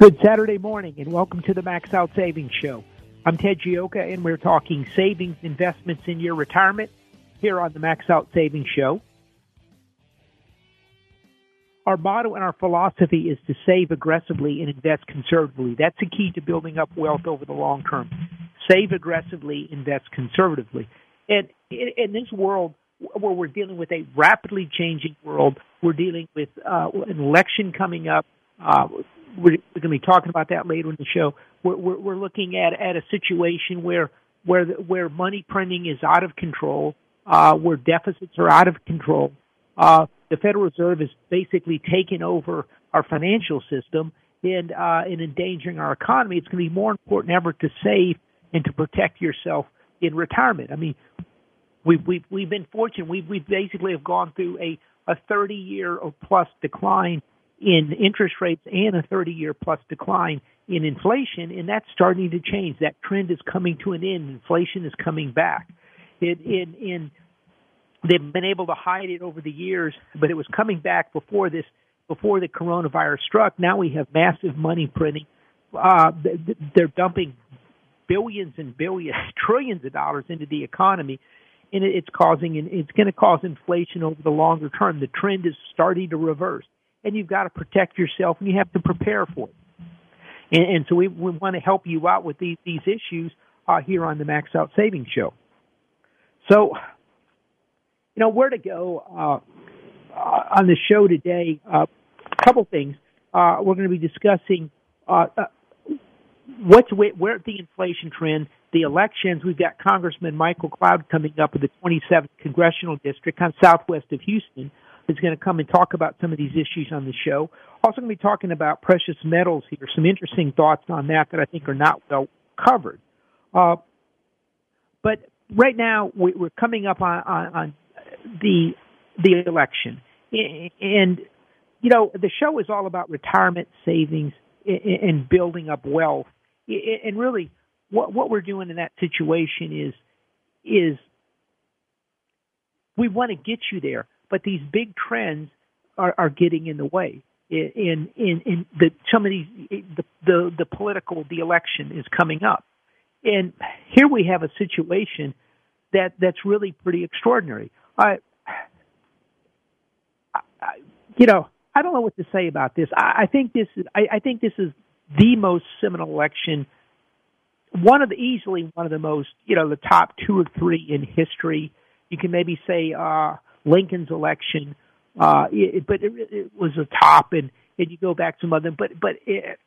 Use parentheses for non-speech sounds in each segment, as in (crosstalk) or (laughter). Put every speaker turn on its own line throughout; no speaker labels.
Good Saturday morning and welcome to the Max Out Savings Show. I'm Ted Gioka and we're talking savings investments in your retirement here on the Max Out Savings Show. Our motto and our philosophy is to save aggressively and invest conservatively. That's the key to building up wealth over the long term. Save aggressively, invest conservatively. And in this world where we're dealing with a rapidly changing world, we're dealing with uh, an election coming up. Uh, we're, we're going to be talking about that later in the show. We're, we're, we're looking at at a situation where where the, where money printing is out of control, uh, where deficits are out of control. Uh, the Federal Reserve is basically taking over our financial system and uh, and endangering our economy. It's going to be more important ever to save and to protect yourself in retirement. I mean, we've we've we've been fortunate. We've we basically have gone through a a 30 year or plus decline in interest rates and a 30 year plus decline in inflation, and that's starting to change. That trend is coming to an end. Inflation is coming back. It, in, in, they've been able to hide it over the years, but it was coming back before this, before the coronavirus struck. Now we have massive money printing. Uh, they're dumping billions and billions, (laughs) trillions of dollars into the economy, and it's causing, it's going to cause inflation over the longer term. The trend is starting to reverse and you've got to protect yourself and you have to prepare for it. And, and so we, we want to help you out with these, these issues uh, here on the Max Out Savings Show. So, you know, where to go uh, uh, on the show today? A uh, couple things. Uh, we're going to be discussing uh, what's where the inflation trend, the elections. We've got Congressman Michael Cloud coming up with the 27th congressional district, of southwest of Houston is going to come and talk about some of these issues on the show. Also, going to be talking about precious metals here. Some interesting thoughts on that that I think are not well covered. Uh, but right now, we, are coming up on, on, on the the election, and you know the show is all about retirement savings and building up wealth. And really, what what we're doing in that situation is is we want to get you there but these big trends are, are getting in the way. In in in the some of these the, the the political the election is coming up, and here we have a situation that that's really pretty extraordinary. I, I you know I don't know what to say about this. I, I think this is I, I think this is the most seminal election one of the easily one of the most you know the top two or three in history. You can maybe say uh, Lincoln's election, uh, it, but it, it was a top, and and you go back some other, but but it,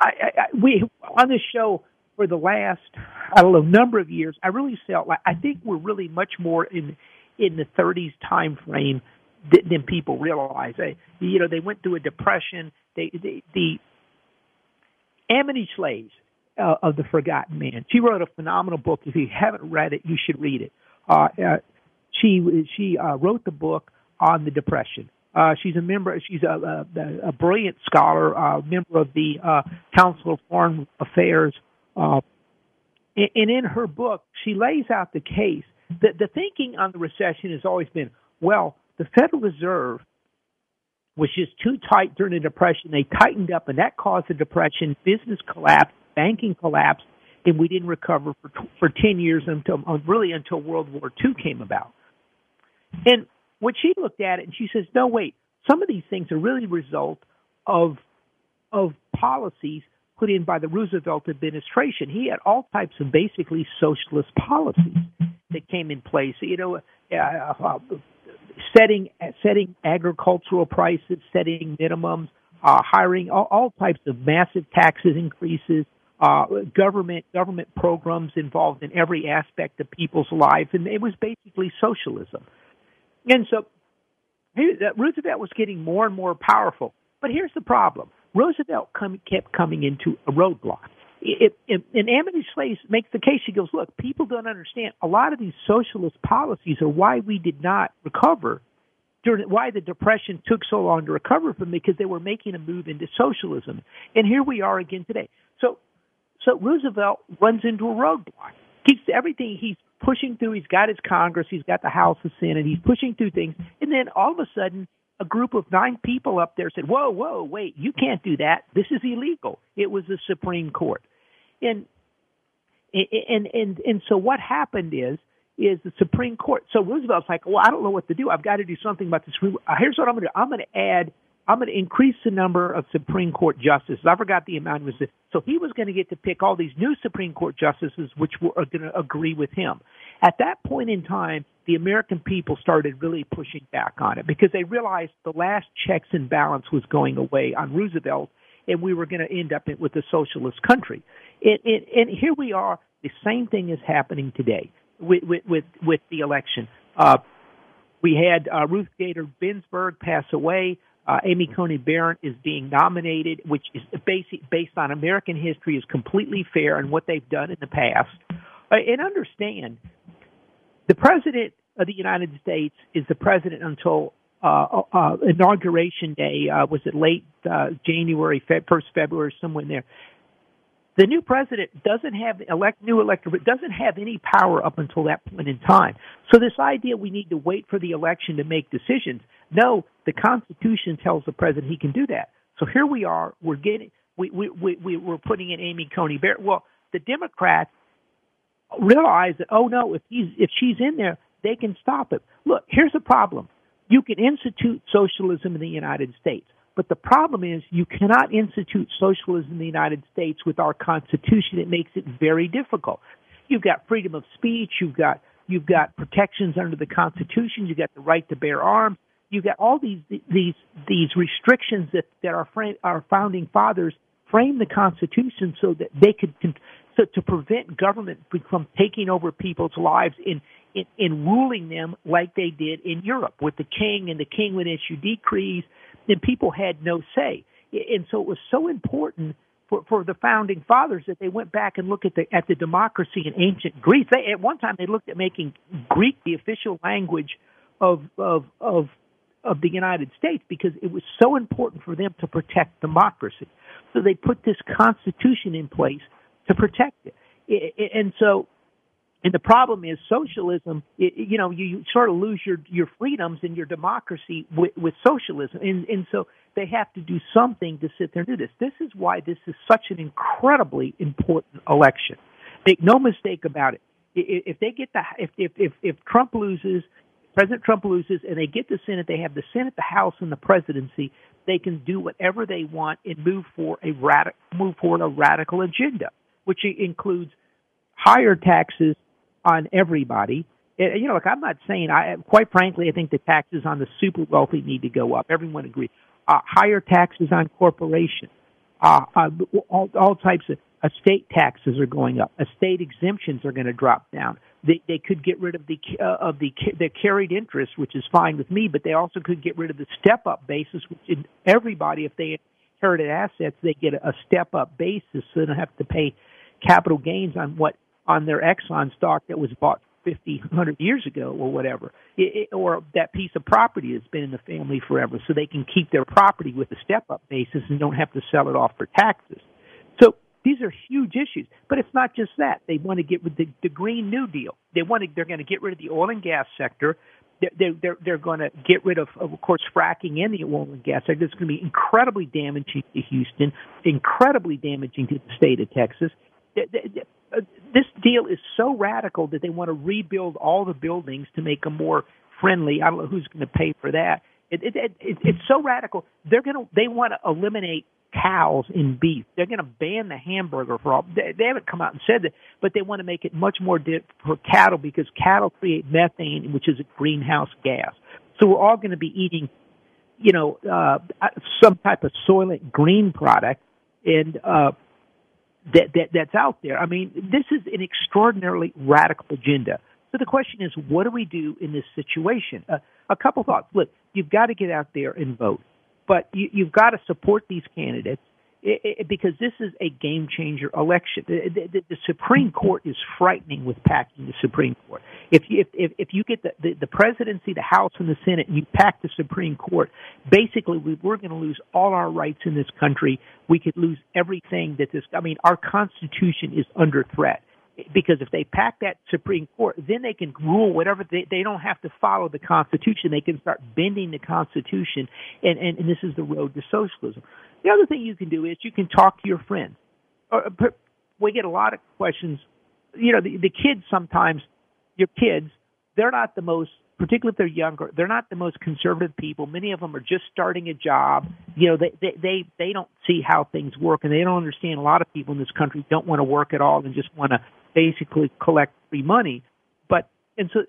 I, I, we on this show for the last I don't know number of years, I really felt like I think we're really much more in in the 30s time frame than, than people realize. They, you know, they went through a depression. They, they the Amity Shlaes uh, of the Forgotten Man. She wrote a phenomenal book. If you haven't read it, you should read it. Uh, uh, she she uh, wrote the book on the Depression. Uh, she's a member. She's a, a, a brilliant scholar, uh, member of the uh, Council of Foreign Affairs. Uh, and, and in her book, she lays out the case The, the thinking on the recession has always been, well, the Federal Reserve was just too tight during the Depression. They tightened up, and that caused the Depression. Business collapsed, banking collapsed, and we didn't recover for for ten years until uh, really until World War II came about. And when she looked at it, and she says, "No, wait, some of these things are really a result of of policies put in by the Roosevelt administration. He had all types of basically socialist policies that came in place. You know, uh, uh, setting setting agricultural prices, setting minimums, uh, hiring all, all types of massive taxes increases, uh, government government programs involved in every aspect of people's life, and it was basically socialism. And so Roosevelt was getting more and more powerful. But here's the problem: Roosevelt come, kept coming into a roadblock. And Amity Shlaes makes the case. She goes, "Look, people don't understand. A lot of these socialist policies are why we did not recover during why the depression took so long to recover from because they were making a move into socialism. And here we are again today. So so Roosevelt runs into a roadblock. Keeps everything he's pushing through. He's got his Congress. He's got the House of Senate. He's pushing through things, and then all of a sudden, a group of nine people up there said, "Whoa, whoa, wait! You can't do that. This is illegal." It was the Supreme Court, and and and and so what happened is is the Supreme Court. So Roosevelt's like, well, I don't know what to do. I've got to do something about this. Here's what I'm going to do. I'm going to add I'm going to increase the number of Supreme Court justices. I forgot the amount was. So he was going to get to pick all these new Supreme Court justices, which were going to agree with him. At that point in time, the American people started really pushing back on it because they realized the last checks and balance was going away on Roosevelt, and we were going to end up with a socialist country. It, it, and here we are. The same thing is happening today with with with, with the election. Uh, we had uh, Ruth Bader Ginsburg pass away. Uh, Amy Coney Barrett is being nominated, which is basic, based on American history, is completely fair and what they've done in the past. Uh, and understand, the president of the United States is the president until uh, uh, inauguration day. Uh, was it late uh, January, first February, somewhere in there? The new president doesn't have elect new elected, but doesn't have any power up until that point in time. So this idea we need to wait for the election to make decisions. No, the Constitution tells the president he can do that. So here we are. We're getting we we we, we we're putting in Amy Coney Barrett. Well, the Democrats realize that oh no, if he's if she's in there, they can stop it. Look, here's the problem. You can institute socialism in the United States. But the problem is you cannot institute socialism in the United States with our Constitution. It makes it very difficult. You've got freedom of speech. You've got you've got protections under the Constitution. You've got the right to bear arms. You've got all these these these restrictions that that our frame, our founding fathers framed the Constitution so that they could so to prevent government from taking over people's lives in, in in ruling them like they did in Europe with the king and the king would issue decrees then people had no say. And so it was so important for, for the founding fathers that they went back and looked at the at the democracy in ancient Greece. They, at one time, they looked at making Greek the official language of of of of the United States because it was so important for them to protect democracy. So they put this constitution in place to protect it. And so and the problem is socialism. You know, you, you sort of lose your your freedoms and your democracy with, with socialism, and and so they have to do something to sit there and do this. This is why this is such an incredibly important election. Make no mistake about it. If they get the if if if, if Trump loses, President Trump loses, and they get the Senate, they have the Senate, the House, and the presidency. They can do whatever they want and move for a radical move forward a radical agenda, which includes higher taxes on everybody. It, you know, look, I'm not saying. I quite frankly, I think the taxes on the super wealthy need to go up. Everyone agrees. Uh, higher taxes on corporations. Uh, uh, all, all types of estate taxes are going up. Estate exemptions are going to drop down. They, they could get rid of the uh, of the the carried interest, which is fine with me, but they also could get rid of the step up basis, which everybody, if they inherited assets, they get a step up basis, so they don't have to pay capital gains on what on their Exxon stock that was bought 50, 100 years ago or whatever, it, it, or that piece of property that's been in the family forever, so they can keep their property with a step-up basis and don't have to sell it off for taxes. These are huge issues. But it's not just that. They want to get rid of the, the Green New Deal. They want to, they're going to get rid of the oil and gas sector. They're, they're, they're going to get rid of, of course, fracking in the oil and gas sector. It's going to be incredibly damaging to Houston, incredibly damaging to the state of Texas. Uh, this deal is so radical that they want to rebuild all the buildings to make them more friendly. I don't know who's going to pay for that. It, it, it, it's so radical. They're going to they want to eliminate cows in beef. They're going to ban the hamburger for all. They, they haven't come out and said that, but they want to make it much more di- for cattle because cattle create methane, which is a greenhouse gas. So we're all going to be eating, you know, uh, some type of soylent green product, and uh, that, that that's out there. I mean, this is an extraordinarily radical agenda. So the question is, what do we do in this situation? Uh, a couple thoughts. Look, you've got to get out there and vote, but you, you've got to support these candidates it, it, because this is a game changer election. The, the, the, Supreme Court is frightening with packing the Supreme Court. If you, if, if, you get the, the, the presidency, the House, and the Senate, and you pack the Supreme Court, basically we, we're going to lose all our rights in this country. We could lose everything that this. I mean, our Constitution is under threat because if they pack that Supreme Court, then they can rule whatever they, they don't have to follow the Constitution. They can start bending the Constitution, and, and, and this is the road to socialism. The other thing you can do is you can talk to your friends. Uh, we get a lot of questions. You know, the, the kids sometimes, your kids, they're not the most particularly if they're younger, they're not the most conservative people. Many of them are just starting a job. You know, they they they, they don't see how things work, and they don't understand. A lot of people in this country don't want to work at all and just want to basically collect free money. But and so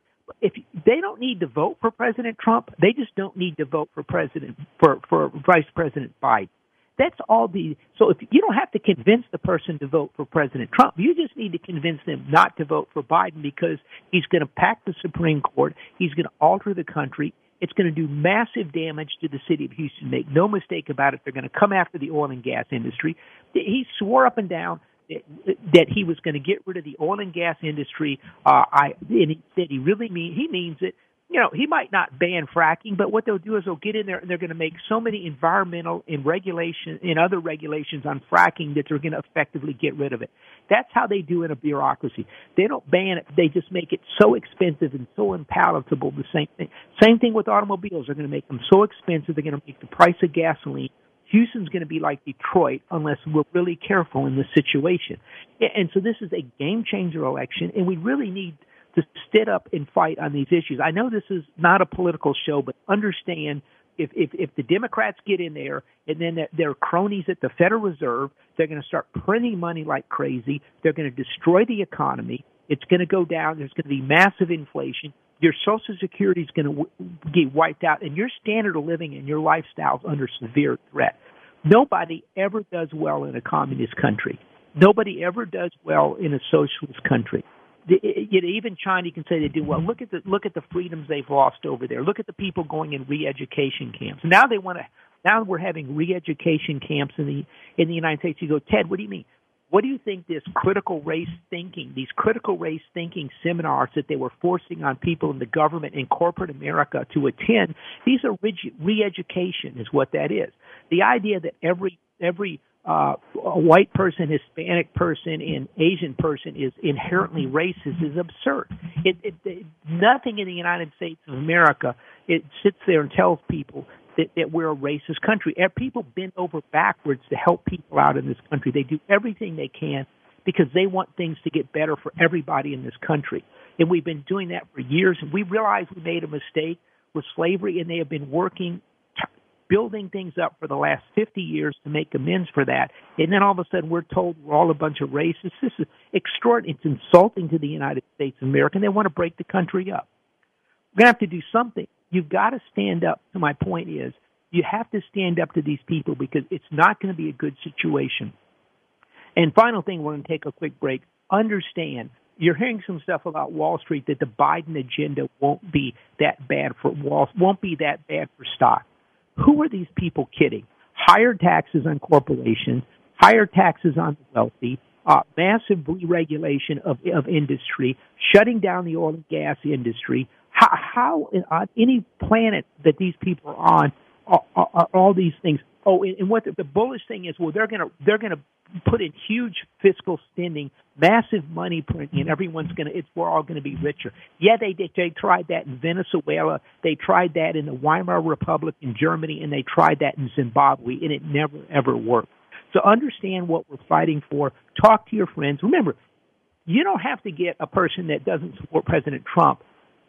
if they don't need to vote for President Trump, they just don't need to vote for President for for Vice President Biden. That's all the so if you don't have to convince the person to vote for President Trump, you just need to convince them not to vote for Biden because he's going to pack the Supreme Court, he's going to alter the country, it's going to do massive damage to the city of Houston. Make no mistake about it. They're going to come after the oil and gas industry. He swore up and down that he was going to get rid of the oil and gas industry. Uh, I and he said he really mean he means it. You know, he might not ban fracking, but what they'll do is they'll get in there and they're going to make so many environmental and regulation and other regulations on fracking that they're going to effectively get rid of it. That's how they do in a bureaucracy. They don't ban it; they just make it so expensive and so unpalatable. The same thing. Same thing with automobiles. They're going to make them so expensive. They're going to make the price of gasoline Houston's going to be like Detroit unless we're really careful in this situation. And so this is a game changer election, and we really need to stand up and fight on these issues. I know this is not a political show, but understand if if, if the Democrats get in there and then their cronies at the Federal Reserve, they're going to start printing money like crazy. They're going to destroy the economy. It's going to go down. There's going to be massive inflation your Social Security is going to get wiped out, and your standard of living and your lifestyle is under severe threat. Nobody ever does well in a communist country. Nobody ever does well in a socialist country. The, it, even China, you can say they do well. Look at the look at the freedoms they've lost over there. Look at the people going in re-education camps. Now they want to. Now we're having re-education camps in the in the United States. You go, Ted, what do you mean? What do you think this critical race thinking, these critical race thinking seminars that they were forcing on people in the government in corporate America to attend, these are re-education is what that is. The idea that every, every uh, a white person, Hispanic person, and Asian person is inherently racist is absurd. It, it, it, nothing in the United States of America it sits there and tells people that, that we're a racist country. And people bend over backwards to help people out in this country. They do everything they can because they want things to get better for everybody in this country. And we've been doing that for years. And we realized we made a mistake with slavery, and they have been working, t- building things up for the last 50 years to make amends for that. And then all of a sudden, we're told we're all a bunch of racists. This is extraordinary. It's insulting to the United States of America, and they want to break the country up. We're going to have to do something you've got to stand up. To my point is, you have to stand up to these people because it's not going to be a good situation. And final thing, we're going to take a quick break. Understand, you're hearing some stuff about Wall Street that the Biden agenda won't be that bad for Wall, won't be that bad for stock. Who are these people kidding? Higher taxes on corporations, higher taxes on the wealthy, uh, massive regulation of, of industry, shutting down the oil and gas industry, how, how on any planet that these people are on are, are, are all these things? Oh, and, what the, the bullish thing is, well, they're gonna they're gonna put in huge fiscal spending, massive money printing, and everyone's going to, it's, we're all to be richer. Yeah, they did. They tried that in Venezuela. They tried that in the Weimar Republic in Germany, and they tried that in Zimbabwe, and it never, ever worked. So understand what we're fighting for. Talk to your friends. Remember, you don't have to get a person that doesn't support President Trump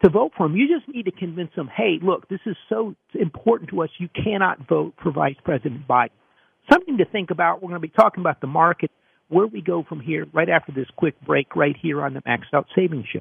to vote for him. You just need to convince them, hey, look, this is so important to us, you cannot vote for Vice President Biden. Something to think about. We're going to be talking about the market, where we go from here, right after this quick break, right here on the Max Out Savings Show.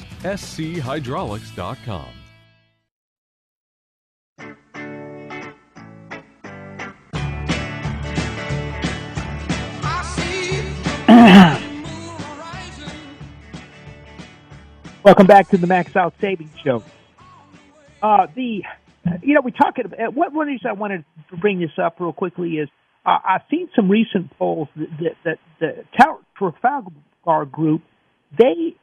schydraulics.com. (coughs)
Welcome back to the Max Out Savings Show. Uh, the, you know, we talk about what one reason I wanted to bring this up real quickly is uh, I've seen some recent polls that that, that the Trafalgar Group they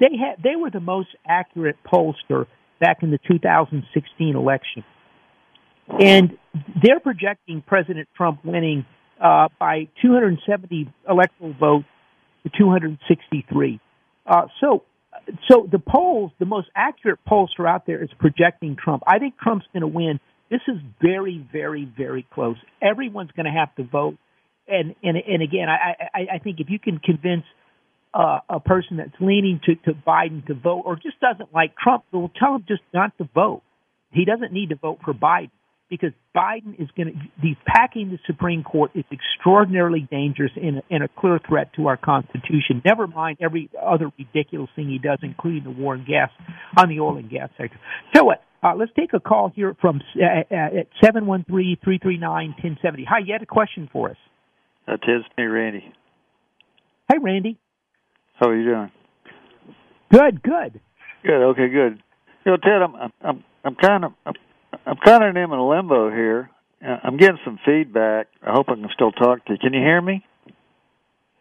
they had they were the most accurate pollster back in the 2016 election, and they're projecting President Trump winning uh, by 270 electoral votes to 263. Uh, so so the polls, the most accurate pollster out there is projecting Trump. I think Trump's going to win. This is very, very, very close. Everyone's going to have to vote, and and and again, I I, I think if you can convince uh, a person that's leaning to to Biden to vote or just doesn't like Trump, we'll tell him just not to vote. He doesn't need to vote for Biden because Biden is going to the packing the Supreme Court is extraordinarily dangerous and, and a clear threat to our Constitution. Never mind every other ridiculous thing he does, including the war and gas on the oil and gas sector. So what? Uh, let's take a call here from uh, at seven one three three three nine ten seventy. Hi, you had a question for us.
That is me, Randy.
Hey, Randy.
How are you doing?
Good, good.
Good. Okay, good. You know, Ted, I'm I'm I'm kind of I'm I'm kind of in a limbo here. Uh, I'm getting some feedback. I hope I can still talk to you. Can you hear me?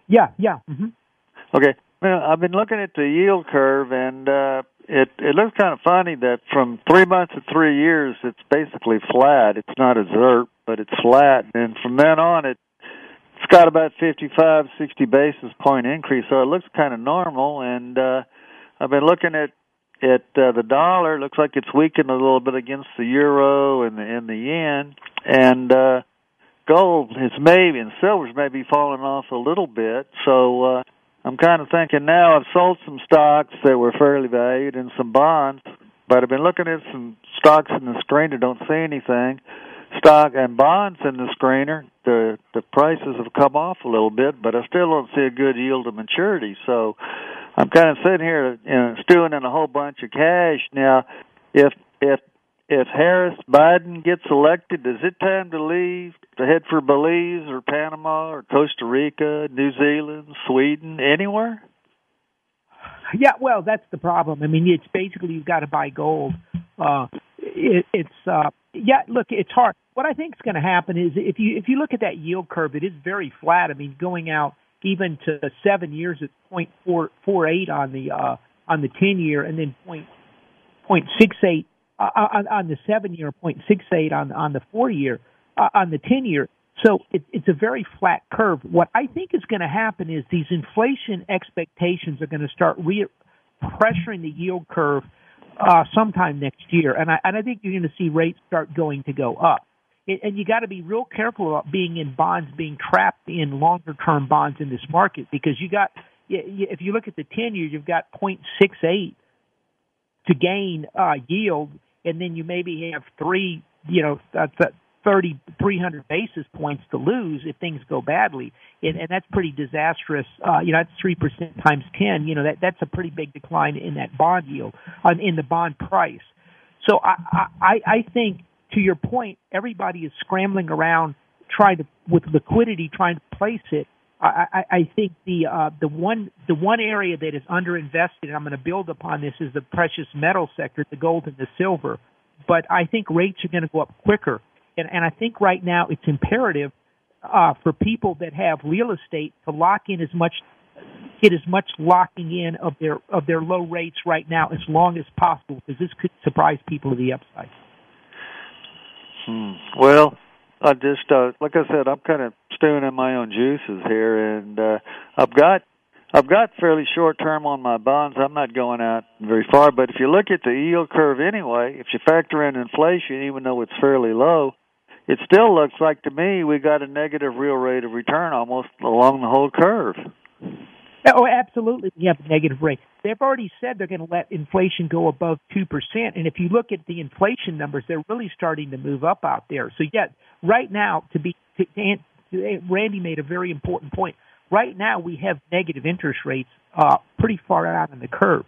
Yeah, yeah. Mm-hmm.
Okay. Well, I've been looking at the yield curve, and uh, it it looks kind of funny that from three months to three years, it's basically flat. It's not a ZERP, but it's flat, and from then on, it it's got about 55, 60 basis point increase, so it looks kind of normal. And uh, I've been looking at at uh, the dollar. Looks like it's weakened a little bit against the euro and the and the yen. And uh, gold is maybe and silver's maybe falling off a little bit. So uh, I'm kind of thinking now. I've sold some stocks that were fairly valued and some bonds, but I've been looking at some stocks in the screener. Don't see anything. Stock and bonds in the screener. The the prices have come off a little bit, but I still don't see a good yield to maturity. So I'm kind of sitting here, you know, stewing in a whole bunch of cash now. If if if Harris Biden gets elected, is it time to leave to head for Belize or Panama or Costa Rica, New Zealand, Sweden, anywhere?
Yeah, well, that's the problem. I mean, it's basically you've got to buy gold. Uh, it, it's uh, yeah. Look, it's hard. What I think is going to happen is if you if you look at that yield curve, it is very flat. I mean, going out even to seven years, it's point four four eight on the uh, on the ten year, and then point point six eight uh, on, on the seven year, point six eight on on the four year, uh, on the ten year. So it, it's a very flat curve. What I think is going to happen is these inflation expectations are going to start re- pressuring the yield curve uh, sometime next year, and I and I think you're going to see rates start going to go up. And you got to be real careful about being in bonds, being trapped in longer term bonds in this market because you got if you look at the ten year, you've got 0.68 to gain uh, yield, and then you maybe have three, you know, that's 30, 300 basis points to lose if things go badly, and, and that's pretty disastrous. Uh, you know, that's three percent times ten. You know, that that's a pretty big decline in that bond yield, uh, in the bond price. So I, I, I think, to your point, everybody is scrambling around trying to with liquidity, trying to place it. I, I, I think the uh, the one the one area that is underinvested, and I'm going to build upon this, is the precious metal sector, the gold and the silver. But I think rates are going to go up quicker and, and I think right now it's imperative uh, for people that have real estate to lock in as much get as much locking in of their of their low rates right now as long as possible because this could surprise people to the upside.
Hmm. Well, I just uh, like I said, I'm kind of stewing in my own juices here, and uh, I've got I've got fairly short term on my bonds. I'm not going out very far, but if you look at the yield curve anyway, if you factor in inflation, even though it's fairly low, it still looks like to me we got a negative real rate of return almost along the whole curve.
Oh, absolutely. We have a negative rate. They've already said they're going to let inflation go above 2%. And if you look at the inflation numbers, they're really starting to move up out there. So, yet, right now, to be, to, to, Randy made a very important point. Right now, we have negative interest rates uh, pretty far out on the curve.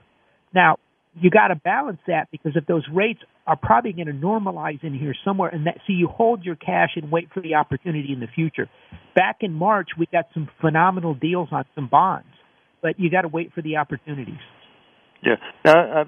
Now, you got to balance that because if those rates are probably going to normalize in here somewhere, and that so you hold your cash and wait for the opportunity in the future. Back in March, we got some phenomenal deals on some bonds, but you got to wait for the opportunities.
Yeah, now,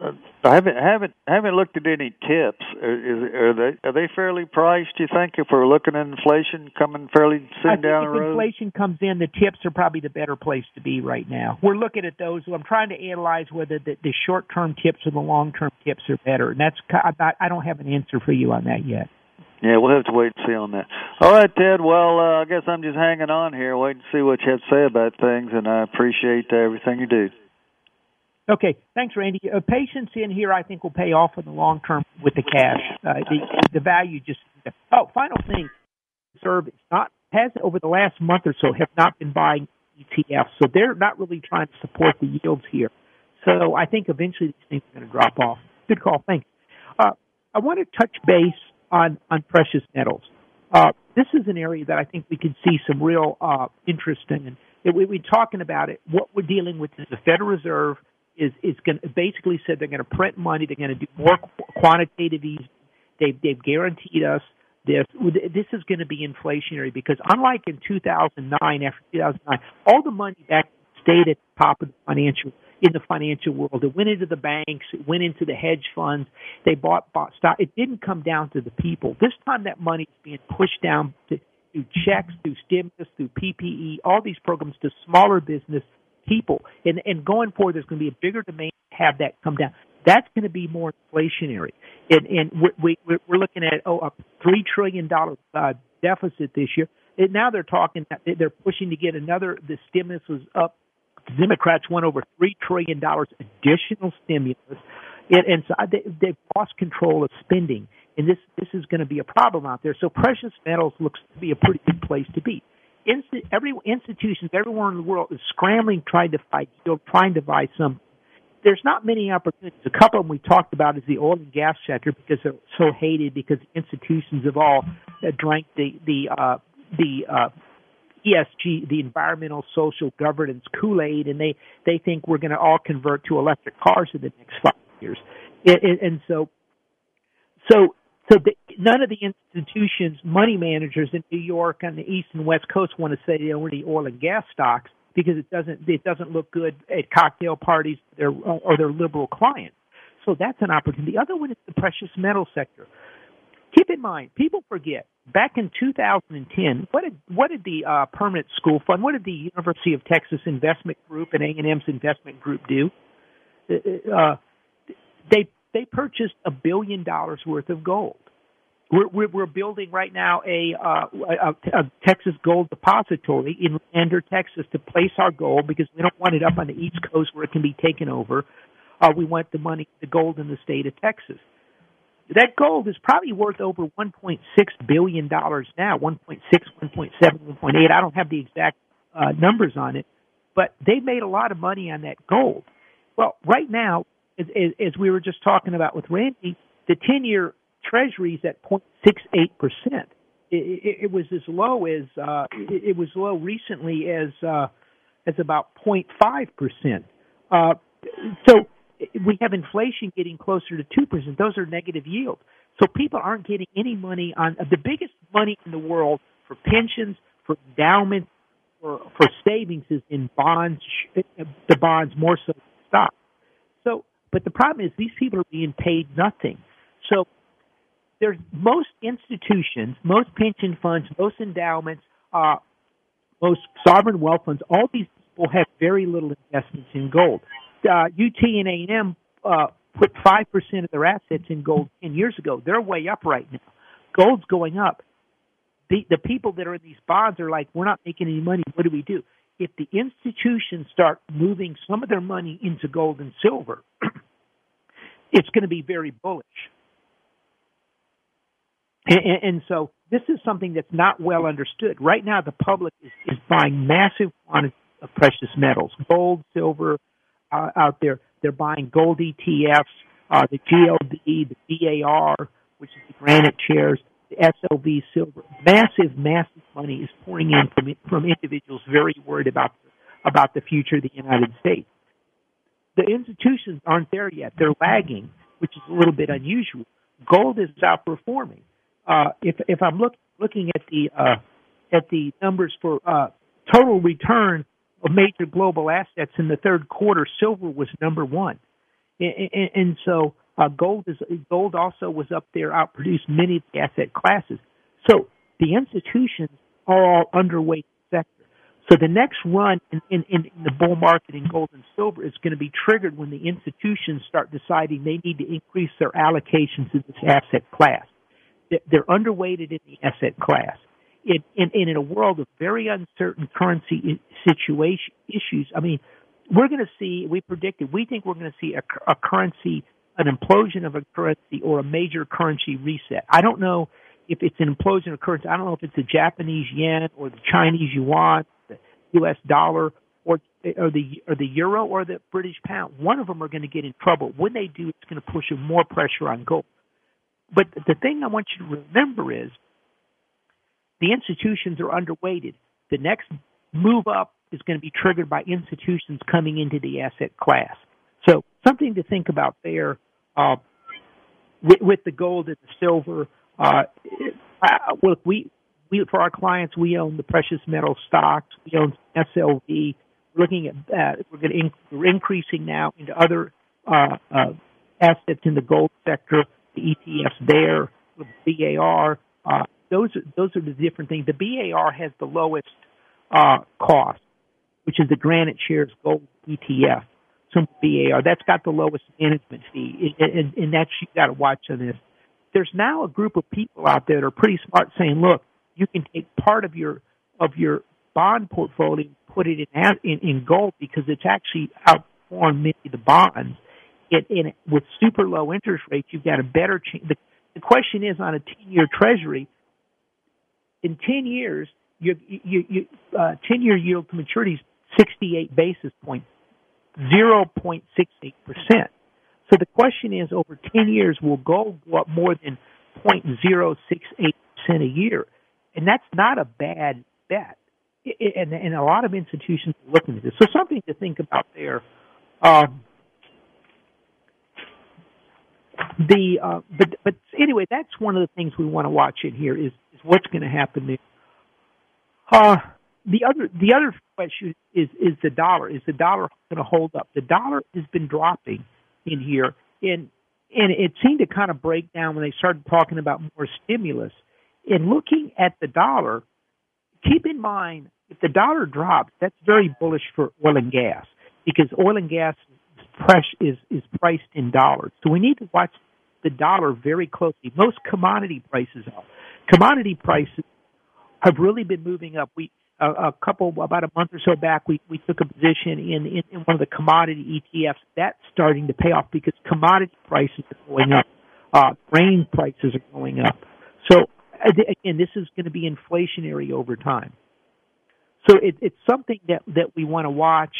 uh, I haven't haven't haven't looked at any tips. Are, is, are they are they fairly priced? Do you think if we're looking at inflation coming fairly soon down the road?
inflation comes in, the tips are probably the better place to be right now. We're looking at those. I'm trying to analyze whether the, the short term tips or the long term tips are better, and that's I, I don't have an answer for you on that yet.
Yeah, we'll have to wait and see on that. All right, Ted. Well, uh, I guess I'm just hanging on here, waiting to see what you have to say about things, and I appreciate uh, everything you do.
Okay, thanks, Randy. Uh, patience in here, I think, will pay off in the long term with the cash. Uh, the, the value just. Oh, final thing. Serve not has over the last month or so have not been buying ETFs, so they're not really trying to support the yields here. So I think eventually these things are going to drop off. Good call. Thanks. Uh, I want to touch base on on precious metals. Uh, this is an area that I think we can see some real uh, interest in. And we, we're talking about it. What we're dealing with is the Federal Reserve is is going basically said they're going to print money. They're going to do more quantitative easing. They've they've guaranteed us this. This is going to be inflationary because unlike in 2009, after 2009, all the money back stayed at the top of the financial in the financial world. It went into the banks. It went into the hedge funds. They bought, bought stock. It didn't come down to the people. This time, that money is being pushed down to, through checks, through stimulus, through PPP, all these programs to smaller business people. And, and going forward, there's going to be a bigger demand to have that come down. That's going to be more inflationary. And, and we, we, we're looking at oh, a $3 trillion uh, deficit this year. And now they're talking that they're pushing to get another. The stimulus was up. The Democrats won over three trillion dollars additional stimulus, and, and so they, they've lost control of spending. And this this is going to be a problem out there. So precious metals looks to be a pretty good place to be. Insti- every institutions everywhere in the world is scrambling, trying to fight yield, trying to buy some there's not many opportunities. A couple of them we talked about is the oil and gas sector because they're so hated because institutions have all uh, drank the the uh, the uh, ESG, the environmental social governance Kool Aid, and they they think we're going to all convert to electric cars in the next five years, and, and, so so so the, none of the institutions, money managers in New York on the east and west coast want to say they own the oil and gas stocks because it doesn't it doesn't look good at cocktail parties their, or their liberal clients. So that's an opportunity. The other one is the precious metal sector. Keep in mind, people forget. Back in 2010, what did what did the uh, permanent school fund, what did the University of Texas Investment Group and A and M's Investment Group do? Uh, uh they they purchased a billion dollars worth of gold. We're, we're, we're building right now a, uh, a, a Texas gold depository in Leander, Texas, to place our gold because we don't want it up on the East Coast where it can be taken over. Uh, we want the money, the gold in the state of Texas. That gold is probably worth over 1.6 billion dollars now, 1.6, 1.7, 1.8. I don't have the exact uh, numbers on it, but they made a lot of money on that gold. Well, right now, as, as, we were just talking about with Randy, the 10-year Treasuries at 0.68 percent. It, it, was as low as uh, it, it was low recently as uh, as about 0.5 percent. Uh, so we have inflation getting closer to two percent. Those are negative yields. So people aren't getting any money on the biggest money in the world for pensions, for endowments, for for savings is in bonds. The bonds more so than stocks. So, but the problem is these people are being paid nothing. So there's most institutions, most pension funds, most endowments, uh, most sovereign wealth funds. All these people have very little investments in gold. Uh, UT and A&M uh, put five percent of their assets in gold ten years ago. They're way up right now. Gold's going up. The the people that are in these bonds are like, we're not making any money. What do we do? If the institutions start moving some of their money into gold and silver, (clears throat) it's going to be very bullish. And, and, so this is something that's not well understood. Right now, the public is, is buying massive quantities of precious metals, gold, silver, uh, out there. They're buying gold ETFs, uh, the GLD, the BAR, which is the granite shares, the SLV silver. Massive, massive money is pouring in from from individuals very worried about about the future of the United States. The institutions aren't there yet; they're lagging, which is a little bit unusual. Gold is outperforming uh, if if I'm look, looking at the uh, at the numbers for uh, total return major global assets in the third quarter, silver was number one, and, and, and so uh, gold is gold also was up there, outproduced many of the asset classes. So the institutions are all underweight sector. So the next run in, in, in the bull market in gold and silver is going to be triggered when the institutions start deciding they need to increase their allocations in this asset class they're underweighted in the asset class. In, in, in a world of very uncertain currency situation issues, I mean, we're going to see, we predicted, we think we're going to see a, a currency, an implosion of a currency or a major currency reset. I don't know if it's an implosion of currency. I don't know if it's the Japanese yen or the Chinese yuan, the U.S. dollar, or or the or the euro or the British pound. One of them are going to get in trouble. When they do, it's going to push more pressure on gold. But the thing I want you to remember is the institutions are underweighted. The next move up is going to be triggered by institutions coming into the asset class. So something to think about there uh, with, with, the gold and the silver. Uh, look, we we for our clients we own the precious metal stocks. We own SLV. We're looking at that. We're going to inc- we're increasing now into other uh, uh, assets in the gold sector the ETFs there with BAR. Uh, those are, those are the different things. The BAR has the lowest uh, cost, which is the Granite Shares Gold ETF. Some BAR that's got the lowest management fee, and, and, and that's you got to watch on this. There's now a group of people out there that are pretty smart saying, look, you can take part of your of your bond portfolio and put it in in, in gold because it's actually outperformed many of the bonds. It, with super low interest rates, you've got a better chance. The, the question is on a 10-year Treasury. In 10 years, your, you, you, uh, 10-year yield to maturity is 68 basis points, 0.68 percent. So the question is, over 10 years, will gold go up more than 0.068 percent a year? And that's not a bad bet. and, and a lot of institutions are looking at this. So something to think about there. Um, the uh, but but anyway, that's one of the things we want to watch in here is is what's going to happen there. Uh, the other the other question is is the dollar. Is the dollar going to hold up? The dollar has been dropping in here, and and it seemed to kind of break down when they started talking about more stimulus. In looking at the dollar, keep in mind if the dollar drops, that's very bullish for oil and gas because oil and gas is is priced in dollars. So we need to watch the dollar very closely. Most commodity prices are. Commodity prices have really been moving up. We a, a couple about a month or so back, we we took a position in, in in one of the commodity ETFs. That's starting to pay off because commodity prices are going up. Uh, grain prices are going up. So again, this is going to be inflationary over time. So it, it's something that that we want to watch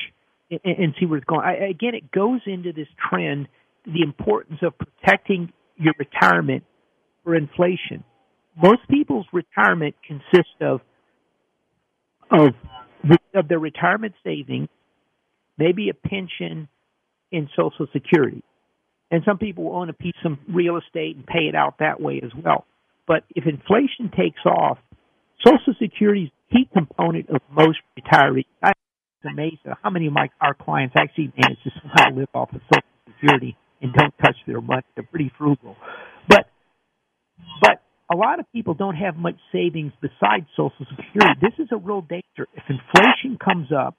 and, and see where it's going. I, again, it goes into this trend, the importance of protecting your retirement for inflation. Most people's retirement consists of of of their retirement savings, maybe a pension in Social Security. And some people own a piece of real estate and pay it out that way as well. But if inflation takes off, Social Security is a key component of most retirees. I'm amazed at how many of my our clients actually manage to somehow live off of Social Security and don't touch their money. They're pretty frugal. But but a lot of people don't have much savings besides Social Security. This is a real danger. If inflation comes up,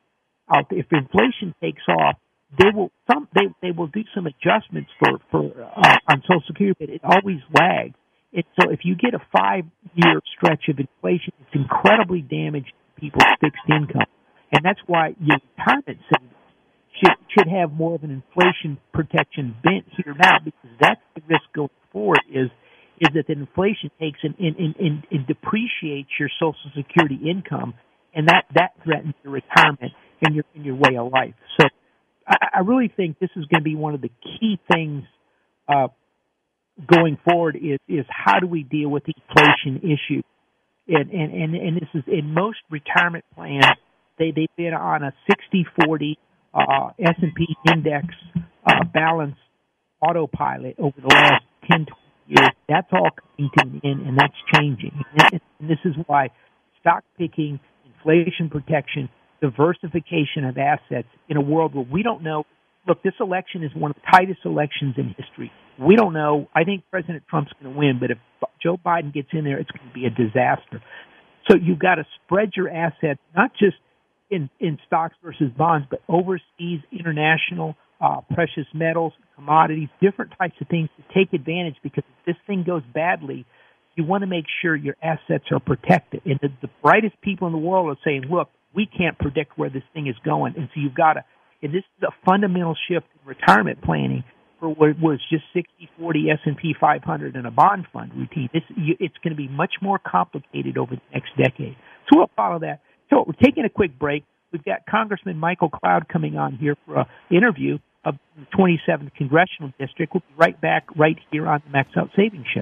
if inflation takes off, they will some they they will do some adjustments for for uh, on Social Security, but it always lags. And so if you get a five year stretch of inflation, it's incredibly damaging to people's fixed income, and that's why your retirement savings should should have more of an inflation protection bent here now because that's the risk going forward is is that the inflation takes and, and, and, and depreciates your Social Security income, and that that threatens your retirement and your and your way of life. So, I, I really think this is going to be one of the key things uh, going forward. Is is how do we deal with the inflation issue? And and and, and this is in most retirement plans they they've been on a 60-40 uh, S&P index uh, balance autopilot over the last 10, 20 years. That's all coming to an end, and that's changing. And this is why stock picking, inflation protection, diversification of assets in a world where we don't know. Look, this election is one of the tightest elections in history. We don't know. I think President Trump's going to win, but if Joe Biden gets in there, it's going to be a disaster. So you've got to spread your assets, not just in, in stocks versus bonds, but overseas, international, uh, precious metals, commodities, different types of things to take advantage because if this thing goes badly, you want to make sure your assets are protected. And the, the brightest people in the world are saying, look, we can't predict where this thing is going. And so you've got to, and this is a fundamental shift in retirement planning for what was just 60, 40 S&P 500 and a bond fund routine. This, it's going to be much more complicated over the next decade. So we'll follow that. So we're taking a quick break. We've got Congressman Michael Cloud coming on here for an interview of the 27th Congressional District. We'll be right back right here on the Max Out Savings Show.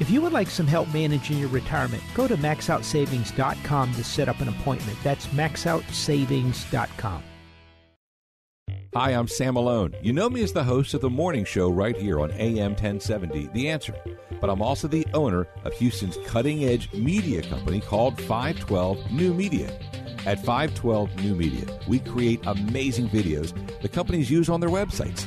If you would like some help managing your retirement, go to maxoutsavings.com to set up an appointment. That's maxoutsavings.com.
Hi, I'm Sam Malone. You know me as the host of the morning show right here on AM 1070, The Answer. But I'm also the owner of Houston's cutting edge media company called 512 New Media. At 512 New Media, we create amazing videos the companies use on their websites,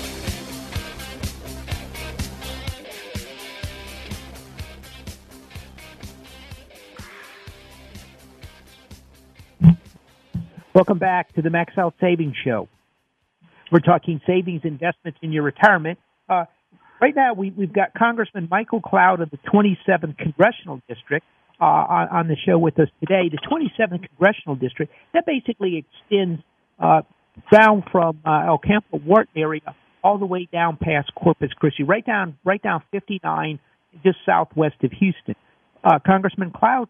Welcome back to the Max Out Savings Show. We're talking savings investments in your retirement. Uh, right now, we, have got Congressman Michael Cloud of the 27th Congressional District uh, on, on, the show with us today. The 27th Congressional District that basically extends uh, down from uh, El Campo Wharton area all the way down past Corpus Christi, right down right down 59, just southwest of Houston. Uh, Congressman Cloud,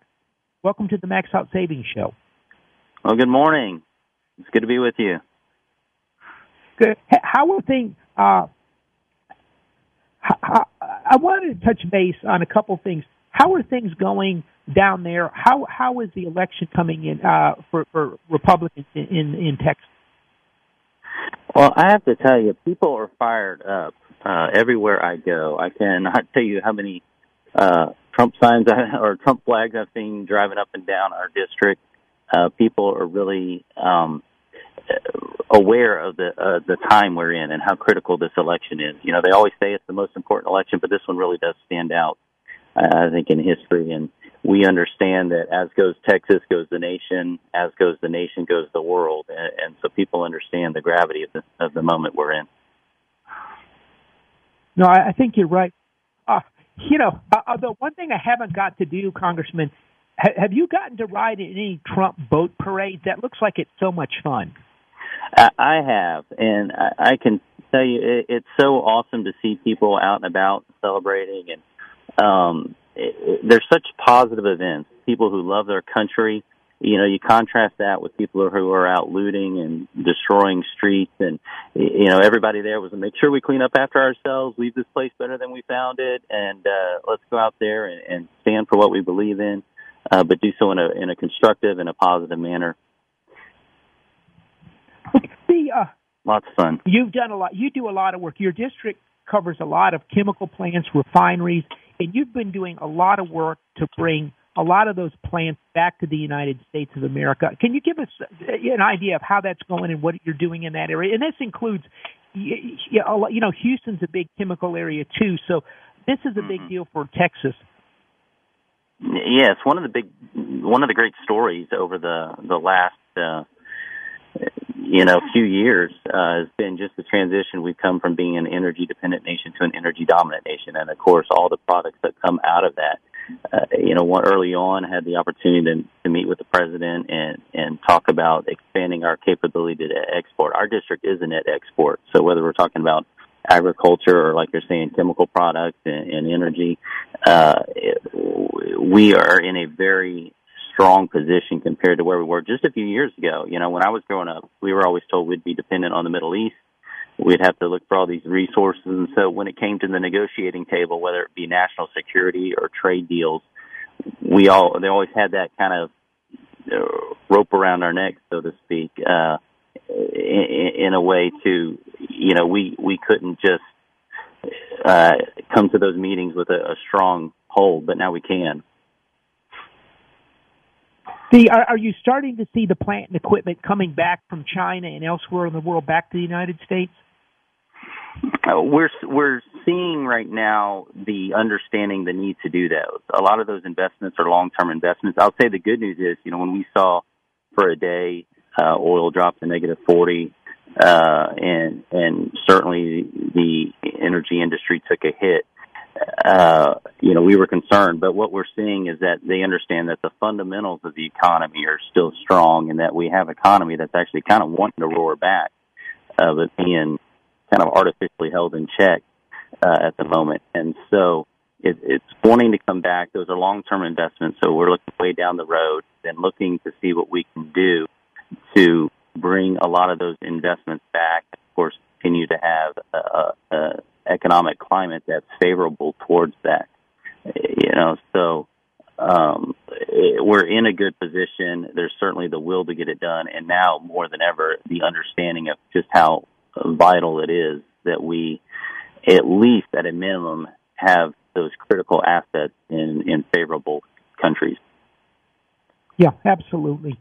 welcome to the Max Out Savings Show.
Well, good morning. It's good to be with you.
Good. How are things? Uh, I wanted to touch base on a couple things. How are things going down there? How how is the election coming in uh, for, for Republicans in, in, in Texas?
Well, I have to tell you, people are fired up uh, everywhere I go. I cannot tell you how many uh, Trump signs I, (laughs) or Trump flags I've seen driving up and down our district uh, people are really um, aware of the uh, the time we're in and how critical this election is. You know, they always say it's the most important election, but this one really does stand out. Uh, I think in history, and we understand that as goes Texas, goes the nation. As goes the nation, goes the world, and, and so people understand the gravity of the of the moment we're in.
No, I, I think you're right. Uh, you know, uh, the one thing I haven't got to do, Congressman, have you gotten to ride in any Trump boat parades? That looks like it's so much fun.
I have, and I can tell you, it's so awesome to see people out and about celebrating, and um, there's such positive events. People who love their country. You know, you contrast that with people who are out looting and destroying streets, and you know, everybody there was to make sure we clean up after ourselves, leave this place better than we found it, and uh, let's go out there and, and stand for what we believe in uh, but do so in a in a constructive and a positive manner.
The uh,
lots of fun.
You've done a lot. You do a lot of work. Your district covers a lot of chemical plants, refineries, and you've been doing a lot of work to bring a lot of those plants back to the United States of America. Can you give us an idea of how that's going and what you're doing in that area? And this includes, you know, Houston's a big chemical area too, so this is a big mm-hmm. deal for Texas.
Yes, one of the big, one of the great stories over the the last, uh, you know, few years uh, has been just the transition. We've come from being an energy dependent nation to an energy dominant nation, and of course, all the products that come out of that. Uh, you know, one, early on, had the opportunity to, to meet with the president and and talk about expanding our capability to export. Our district is a net export, so whether we're talking about agriculture or like you're saying chemical products and, and energy uh, we are in a very strong position compared to where we were just a few years ago. You know, when I was growing up, we were always told we'd be dependent on the Middle East. We'd have to look for all these resources. And so when it came to the negotiating table, whether it be national security or trade deals, we all, they always had that kind of rope around our neck, so to speak, uh, in, in a way to, you know, we we couldn't just uh, come to those meetings with a, a strong hold, but now we can.
The, are, are you starting to see the plant and equipment coming back from China and elsewhere in the world back to the United States?
Uh, we're we're seeing right now the understanding the need to do those. A lot of those investments are long term investments. I'll say the good news is, you know, when we saw for a day uh, oil dropped to negative forty, uh, and and certainly the energy industry took a hit. Uh, you know, we were concerned, but what we're seeing is that they understand that the fundamentals of the economy are still strong, and that we have economy that's actually kind of wanting to roar back, uh, but being kind of artificially held in check uh, at the moment. And so it, it's wanting to come back. Those are long-term investments. So we're looking way down the road and looking to see what we can do to bring a lot of those investments back. Of course, continue to have a, a economic climate that's favorable towards that. You know, so um, we're in a good position. There's certainly the will to get it done, and now more than ever, the understanding of just how vital it is that we, at least at a minimum, have those critical assets in, in favorable countries.
Yeah, absolutely.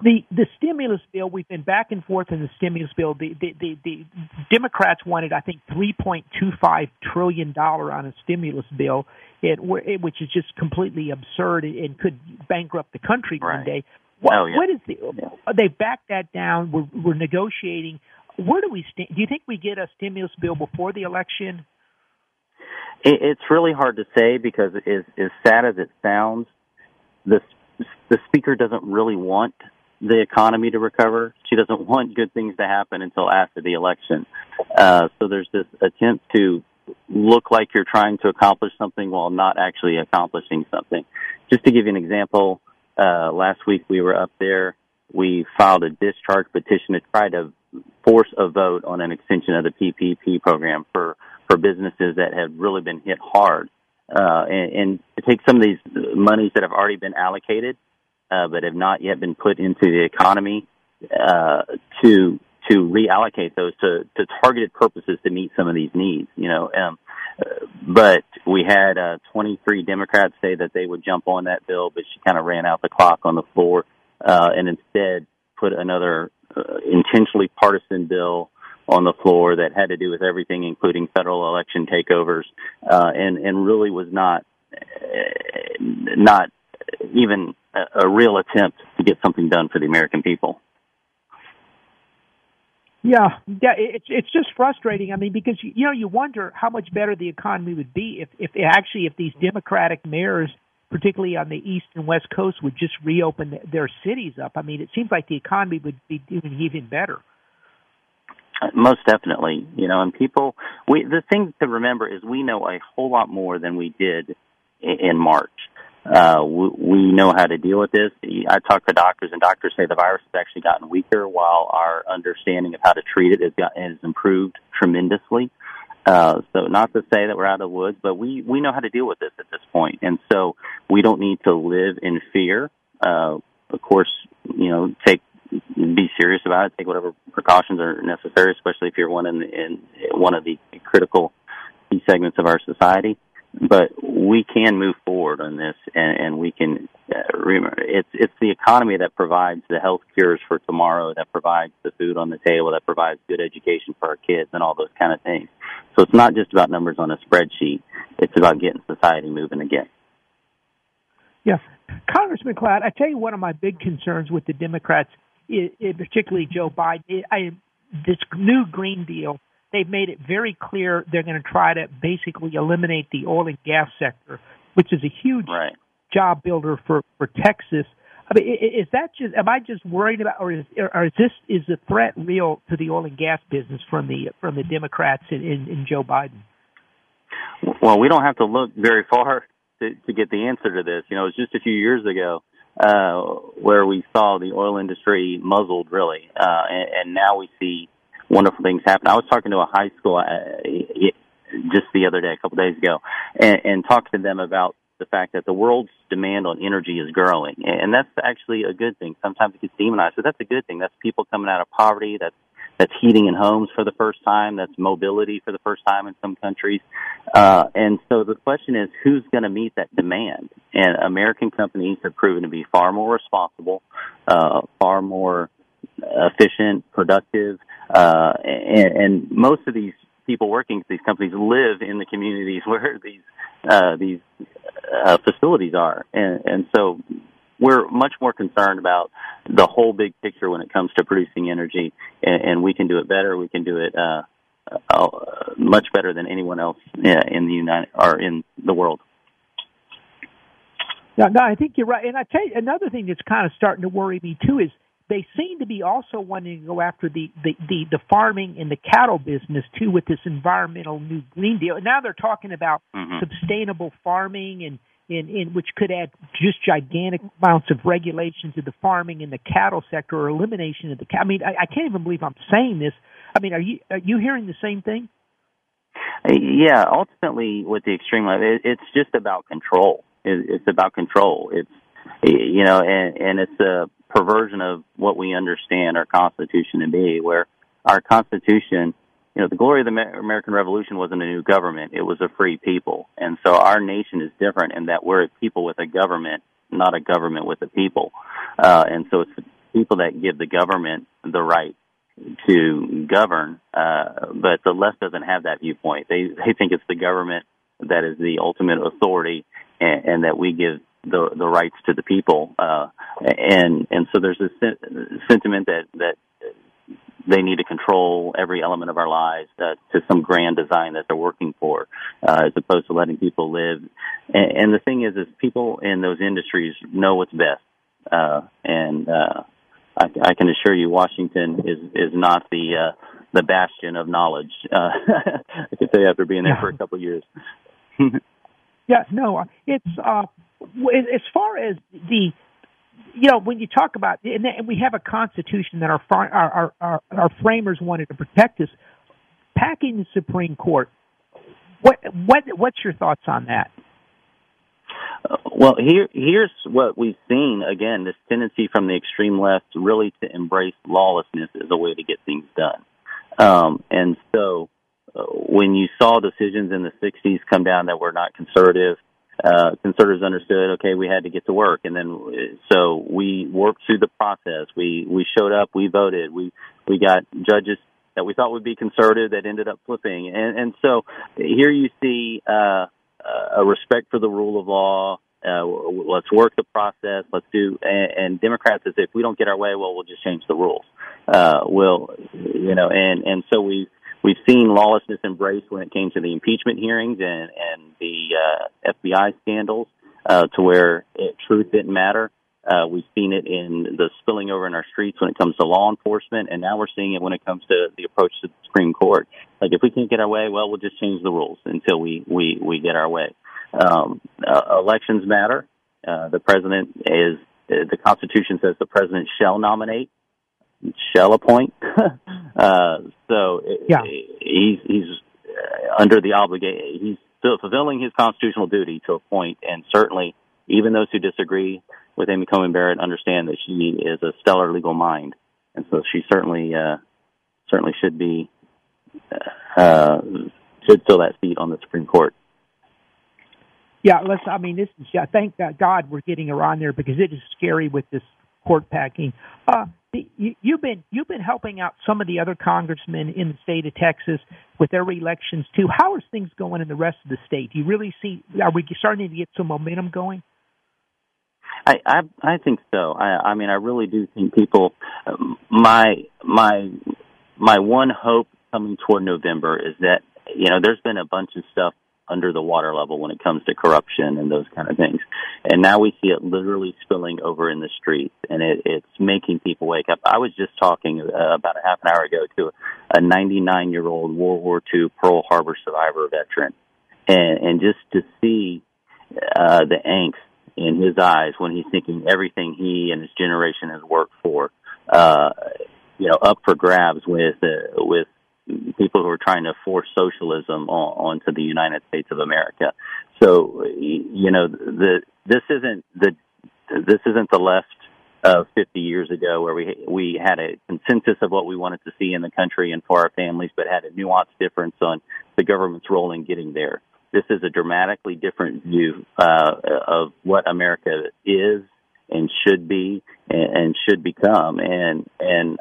The the stimulus bill we've been back and forth in the stimulus bill. The the the, the Democrats wanted I think three point two five trillion dollar on a stimulus bill, it, which is just completely absurd and could bankrupt the country
right.
one day. Oh, what,
oh, yeah.
what is the? They backed that down. We're, we're negotiating. Where do we stand? Do you think we get a stimulus bill before the election?
It, it's really hard to say because, as, as sad as it sounds, the the speaker doesn't really want the economy to recover. She doesn't (laughs) want good things to happen until after the election. Uh, so there's this attempt to look like you're trying to accomplish something while not actually accomplishing something. Just to give you an example, uh, last week we were up there. We filed a discharge petition to try to force a vote on an extension of the PPP program for, for businesses that have really been hit hard. Uh, and, and to take some of these monies that have already been allocated, uh, but have not yet been put into the economy, uh, to, to reallocate those to, to targeted purposes to meet some of these needs, you know, um, but we had uh, 23 Democrats say that they would jump on that bill, but she kind of ran out the clock on the floor uh, and instead put another uh, intentionally partisan bill on the floor that had to do with everything, including federal election takeovers, uh, and and really was not uh, not even a, a real attempt to get something done for the American people.
Yeah, yeah, it's it's just frustrating. I mean, because you know you wonder how much better the economy would be if if actually if these Democratic mayors, particularly on the east and west coast, would just reopen their cities up. I mean, it seems like the economy would be doing even better.
Uh, most definitely, you know, and people. We the thing to remember is we know a whole lot more than we did in March. Uh, we, we know how to deal with this. I talk to doctors, and doctors say the virus has actually gotten weaker, while our understanding of how to treat it has, got, has improved tremendously. Uh, so not to say that we're out of the woods, but we, we know how to deal with this at this point. And so we don't need to live in fear. Uh, of course, you know, take, be serious about it, take whatever precautions are necessary, especially if you're one in, in one of the critical key segments of our society but we can move forward on this, and, and we can. Uh, remember, it's it's the economy that provides the health cures for tomorrow, that provides the food on the table, that provides good education for our kids, and all those kind of things. So it's not just about numbers on a spreadsheet; it's about getting society moving again.
Yeah, Congressman Cloud, I tell you, one of my big concerns with the Democrats, is, particularly Joe Biden, I, this new Green Deal they've made it very clear they're going to try to basically eliminate the oil and gas sector, which is a huge
right.
job builder for for Texas. I mean, is that just? Am I just worried about, or is, or is this is the threat real to the oil and gas business from the from the Democrats in, in, in Joe Biden?
Well, we don't have to look very far to, to get the answer to this. You know, it was just a few years ago uh, where we saw the oil industry muzzled, really, uh, and, and now we see wonderful things happen. I was talking to a high school uh, just the other day, a couple days ago, and, and talked to them about the fact that the world's demand on energy is growing, and that's actually a good thing. Sometimes it gets demonized, but that's a good thing. That's people coming out of poverty. That's that's heating in homes for the first time. That's mobility for the first time in some countries. Uh, and so the question is, who's going to meet that demand? And American companies have proven to be far more responsible, uh, far more efficient, productive, uh, and, and most of these people working at these companies live in the communities (laughs) where these uh, these uh, facilities are, and, and so we're much more concerned about the whole big picture when it comes to producing energy, and, and we can do it better. We can do it uh, uh, much better than anyone else in the United or in the world.
Yeah, no, I think you're right. And I tell you, another thing that's kind of starting to worry me too is they seem to be also wanting to go after the, the, the, the farming and the cattle business too with this environmental new green deal. And now they're talking about mm-hmm. sustainable farming and in, in which could add just gigantic amounts of regulation to the farming and the cattle sector or elimination of the I mean, I, I can't even believe I'm saying this. I mean, are you are you hearing the same thing?
Yeah, ultimately, with the extreme left, it, it's just about control. It, it's about control. It's you know, and and it's a perversion of what we understand our Constitution to be, where our Constitution you know, the glory of the American Revolution wasn't a new government; it was a free people. And so our nation is different in that we're a people with a government, not a government with a people. Uh, and so it's the people that give the government the right to govern. Uh, but the left doesn't have that viewpoint. They they think it's the government that is the ultimate authority, and, and that we give the the rights to the people. Uh, and and so there's a sen- sentiment that that they need to control every element of our lives uh, to some grand design that they're working for, uh, as opposed to letting people live. And, and the thing is, is people in those industries know what's best, uh, and uh, I, I can assure you, Washington is is not the uh, the bastion of knowledge. Uh, (laughs) I can say after being there yeah. for a couple of years. (laughs)
yeah, no, it's uh, as far as the you know, when you talk about, and we have a constitution that our, our, our, our framers wanted to protect us, packing the Supreme Court, what, what, what's your thoughts on that?
Well, here, here's what we've seen again: this tendency from the extreme left really to embrace lawlessness as a way to get things done. Um, and so, uh, when you saw decisions in the '60s come down that were not conservative, uh, conservatives understood, okay, we had to get to work. And then, so we worked through the process. We, we showed up, we voted, we, we got judges that we thought would be conservative that ended up flipping. And, and so here you see, uh, a respect for the rule of law. Uh, let's work the process. Let's do, and, and Democrats is if we don't get our way, well, we'll just change the rules. Uh, we'll, you know, and, and so we, We've seen lawlessness embraced when it came to the impeachment hearings and, and the uh, FBI scandals, uh, to where it, truth didn't matter. Uh, we've seen it in the spilling over in our streets when it comes to law enforcement, and now we're seeing it when it comes to the approach to the Supreme Court. Like, if we can't get our way, well, we'll just change the rules until we we we get our way. Um, uh, elections matter. Uh, the president is the Constitution says the president shall nominate shall appoint. (laughs) uh, so yeah. he's he's uh, under the obligation. He's still fulfilling his constitutional duty to appoint, and certainly even those who disagree with Amy Coney Barrett understand that she is a stellar legal mind, and so she certainly uh, certainly should be uh, should fill that seat on the Supreme Court.
Yeah, let's. I mean, this is. Yeah, thank God we're getting her on there because it is scary with this court packing. Uh, you, you've been you've been helping out some of the other congressmen in the state of Texas with their elections too. How are things going in the rest of the state? Do you really see? Are we starting to get some momentum going?
I I, I think so. I, I mean, I really do think people. Um, my my my one hope coming toward November is that you know there's been a bunch of stuff under the water level when it comes to corruption and those kind of things. And now we see it literally spilling over in the streets and it, it's making people wake up. I was just talking uh, about a half an hour ago to a 99 year old World War II Pearl Harbor survivor veteran and, and just to see, uh, the angst in his eyes when he's thinking everything he and his generation has worked for, uh, you know, up for grabs with, uh, with people who are trying to force socialism on, onto the United States of America. so you know the this isn't the this isn't the left of 50 years ago where we we had a consensus of what we wanted to see in the country and for our families, but had a nuanced difference on the government's role in getting there. This is a dramatically different view uh, of what America is and should be and, and should become. And and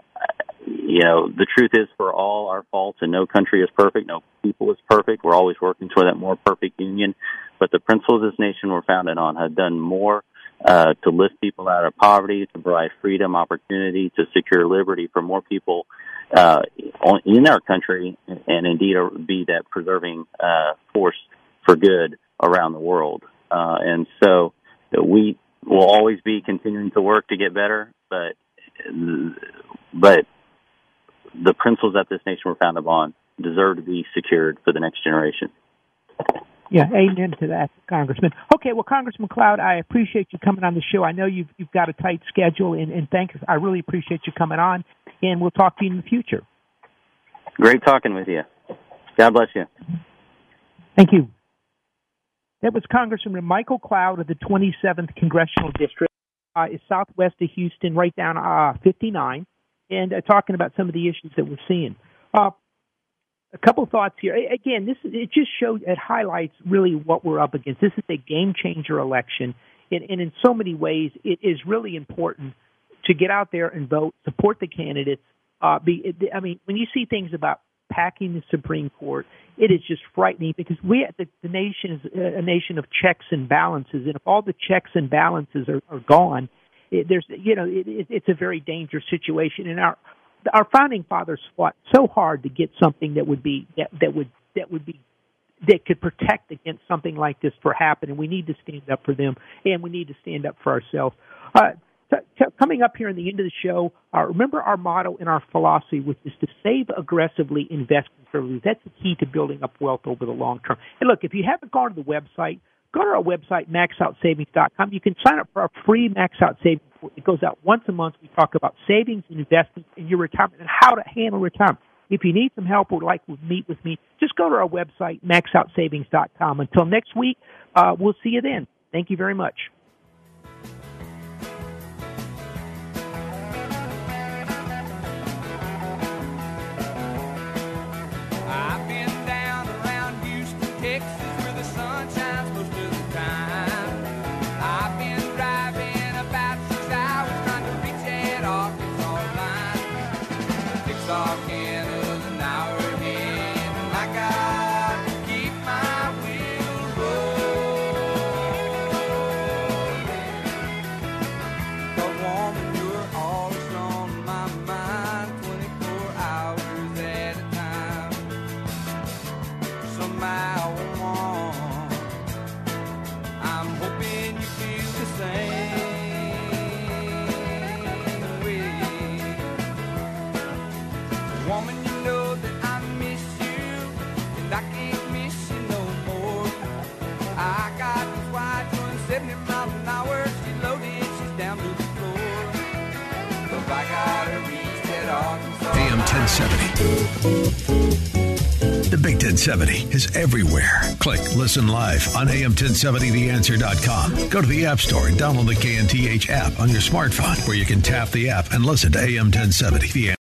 you know the truth is, for all our faults, and no country is perfect, no people is perfect. We're always working toward that more perfect union. But the principles this nation were founded on have done more uh, to lift people out of poverty, to provide freedom, opportunity, to secure liberty for more people uh, in our country, and indeed be that preserving uh, force for good around the world. Uh, and so we will always be continuing to work to get better, but but the principles that this nation were founded on deserve to be secured for the next generation.
Yeah, amen to that, Congressman. Okay, well, Congressman Cloud, I appreciate you coming on the show. I know you've you've got a tight schedule, and, and thanks. I really appreciate you coming on, and we'll talk to you in the future.
Great talking with you. God bless you.
Thank you. That was Congressman Michael Cloud of the 27th Congressional District. Uh, is southwest of Houston, right down uh, 59, and uh, talking about some of the issues that we're seeing. Uh, a couple thoughts here. Again, this it just shows it highlights really what we're up against. This is a game changer election, and, and in so many ways, it is really important to get out there and vote, support the candidates. Uh, be, I mean, when you see things about packing the Supreme Court, it is just frightening because we, the, the nation is a nation of checks and balances, and if all the checks and balances are, are gone, it, there's, you know, it, it, it's a very dangerous situation. And our our founding fathers fought so hard to get something that would be that, that would that would be that could protect against something like this for happening. We need to stand up for them, and we need to stand up for ourselves. Uh, t- t- coming up here in the end of the show, uh, remember our motto and our philosophy, which is to save aggressively, invest conservatively. That's the key to building up wealth over the long term. And look, if you haven't gone to the website, go to our website, maxoutsavings.com. You can sign up for our free Max Out Savings. It goes out once a month. We talk about savings and investments in your retirement and how to handle retirement. If you need some help or would like to meet with me, just go to our website, maxoutsavings.com. Until next week, uh, we'll see you then. Thank you very much.
The Big 1070 is everywhere. Click Listen Live on AM1070TheAnswer.com. Go to the App Store and download the KNTH app on your smartphone, where you can tap the app and listen to AM 1070 The